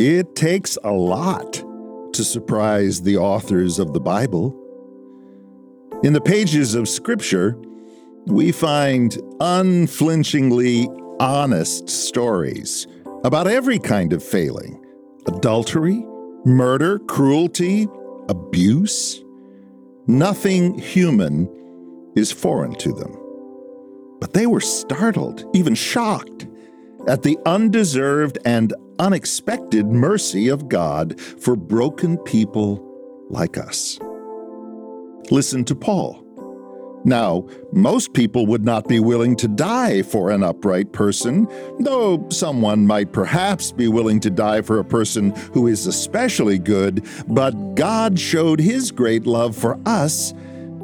It takes a lot to surprise the authors of the Bible. In the pages of Scripture, we find unflinchingly honest stories about every kind of failing adultery, murder, cruelty, abuse. Nothing human is foreign to them. But they were startled, even shocked, at the undeserved and unexpected mercy of God for broken people like us. Listen to Paul. Now, most people would not be willing to die for an upright person, though someone might perhaps be willing to die for a person who is especially good, but God showed his great love for us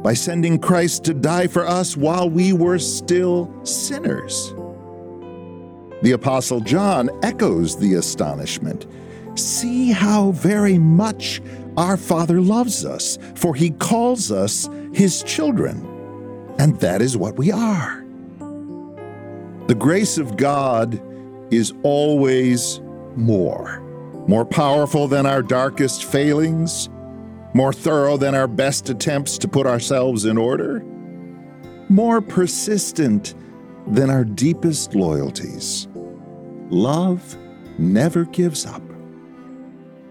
by sending Christ to die for us while we were still sinners. The Apostle John echoes the astonishment. See how very much our Father loves us, for he calls us his children. And that is what we are. The grace of God is always more, more powerful than our darkest failings, more thorough than our best attempts to put ourselves in order, more persistent than our deepest loyalties. Love never gives up.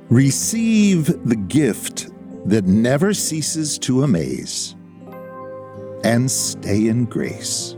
Receive the gift that never ceases to amaze and stay in grace.